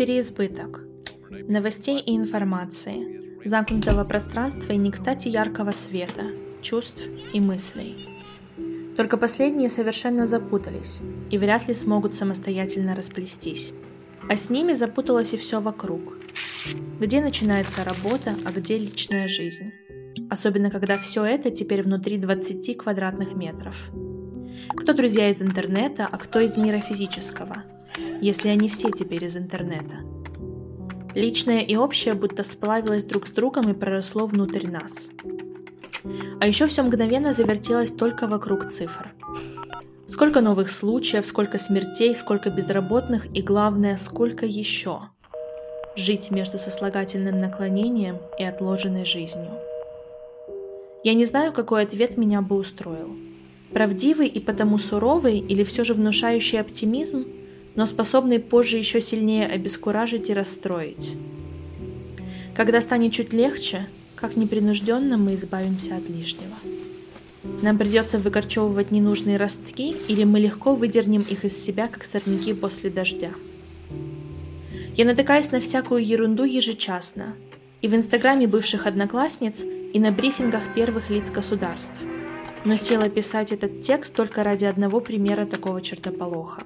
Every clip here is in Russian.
переизбыток новостей и информации, замкнутого пространства и не кстати яркого света, чувств и мыслей. Только последние совершенно запутались и вряд ли смогут самостоятельно расплестись. А с ними запуталось и все вокруг. Где начинается работа, а где личная жизнь. Особенно, когда все это теперь внутри 20 квадратных метров. Кто друзья из интернета, а кто из мира физического, если они все теперь из интернета. Личное и общее будто сплавилось друг с другом и проросло внутрь нас. А еще все мгновенно завертелось только вокруг цифр. Сколько новых случаев, сколько смертей, сколько безработных и главное, сколько еще. Жить между сослагательным наклонением и отложенной жизнью. Я не знаю, какой ответ меня бы устроил. Правдивый и потому суровый или все же внушающий оптимизм – но способный позже еще сильнее обескуражить и расстроить. Когда станет чуть легче, как непринужденно мы избавимся от лишнего. Нам придется выкорчевывать ненужные ростки, или мы легко выдернем их из себя, как сорняки после дождя. Я натыкаюсь на всякую ерунду ежечасно, и в инстаграме бывших одноклассниц, и на брифингах первых лиц государств. Но села писать этот текст только ради одного примера такого чертополоха.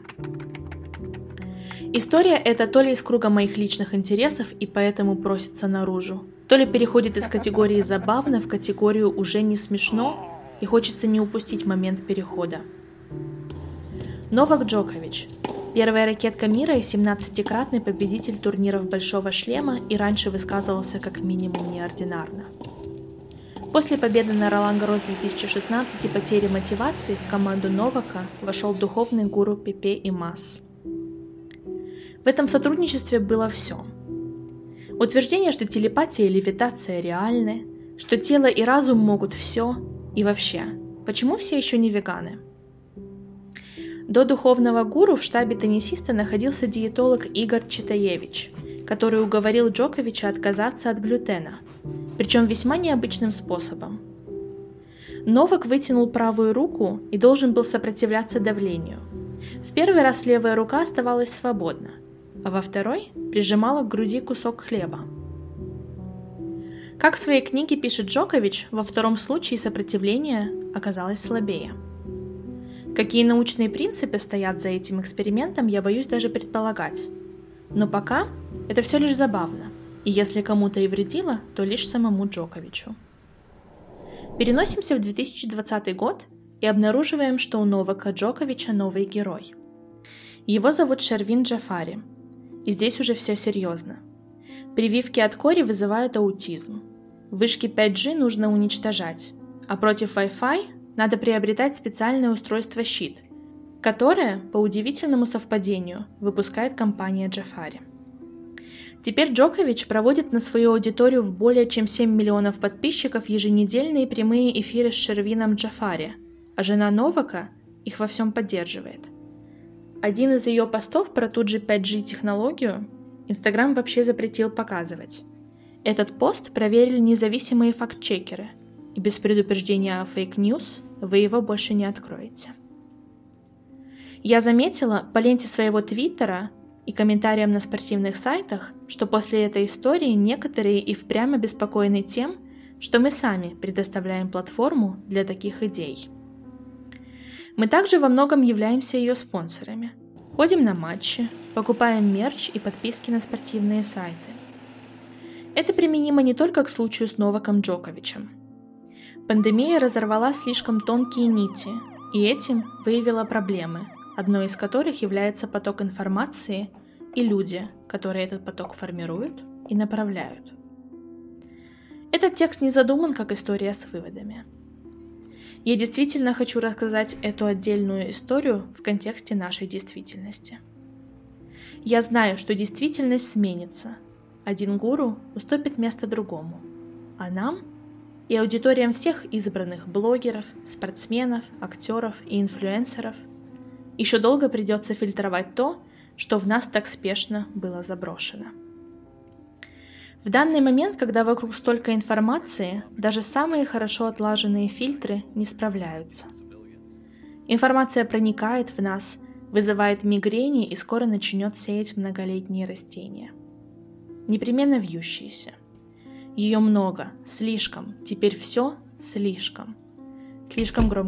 История эта то ли из круга моих личных интересов и поэтому просится наружу, то ли переходит из категории «забавно» в категорию «уже не смешно» и хочется не упустить момент перехода. Новак Джокович. Первая ракетка мира и 17-кратный победитель турниров «Большого шлема» и раньше высказывался как минимум неординарно. После победы на Ролан Гарос 2016 и потери мотивации в команду Новака вошел духовный гуру Пепе и Масс – в этом сотрудничестве было все. Утверждение, что телепатия и левитация реальны, что тело и разум могут все, и вообще, почему все еще не веганы? До духовного гуру в штабе теннисиста находился диетолог Игорь Читаевич, который уговорил Джоковича отказаться от глютена, причем весьма необычным способом. Новак вытянул правую руку и должен был сопротивляться давлению. В первый раз левая рука оставалась свободна – а во второй прижимала к груди кусок хлеба. Как в своей книге пишет Джокович, во втором случае сопротивление оказалось слабее. Какие научные принципы стоят за этим экспериментом, я боюсь даже предполагать. Но пока это все лишь забавно, и если кому-то и вредило, то лишь самому Джоковичу. Переносимся в 2020 год и обнаруживаем, что у Новака Джоковича новый герой. Его зовут Шервин Джафари – и здесь уже все серьезно. Прививки от кори вызывают аутизм. Вышки 5G нужно уничтожать, а против Wi-Fi надо приобретать специальное устройство щит, которое, по удивительному совпадению, выпускает компания Джафари. Теперь Джокович проводит на свою аудиторию в более чем 7 миллионов подписчиков еженедельные прямые эфиры с Шервином Джафари, а жена Новака их во всем поддерживает. Один из ее постов про ту же 5G технологию Инстаграм вообще запретил показывать. Этот пост проверили независимые факт-чекеры, и без предупреждения о fake news вы его больше не откроете. Я заметила по ленте своего твиттера и комментариям на спортивных сайтах, что после этой истории некоторые и впрямь обеспокоены тем, что мы сами предоставляем платформу для таких идей – мы также во многом являемся ее спонсорами. Ходим на матчи, покупаем мерч и подписки на спортивные сайты. Это применимо не только к случаю с Новаком Джоковичем. Пандемия разорвала слишком тонкие нити, и этим выявила проблемы, одной из которых является поток информации и люди, которые этот поток формируют и направляют. Этот текст не задуман как история с выводами – я действительно хочу рассказать эту отдельную историю в контексте нашей действительности. Я знаю, что действительность сменится. Один гуру уступит место другому. А нам и аудиториям всех избранных блогеров, спортсменов, актеров и инфлюенсеров еще долго придется фильтровать то, что в нас так спешно было заброшено. В данный момент, когда вокруг столько информации, даже самые хорошо отлаженные фильтры не справляются. Информация проникает в нас, вызывает мигрени и скоро начнет сеять многолетние растения. Непременно вьющиеся. Ее много, слишком, теперь все слишком. Слишком громко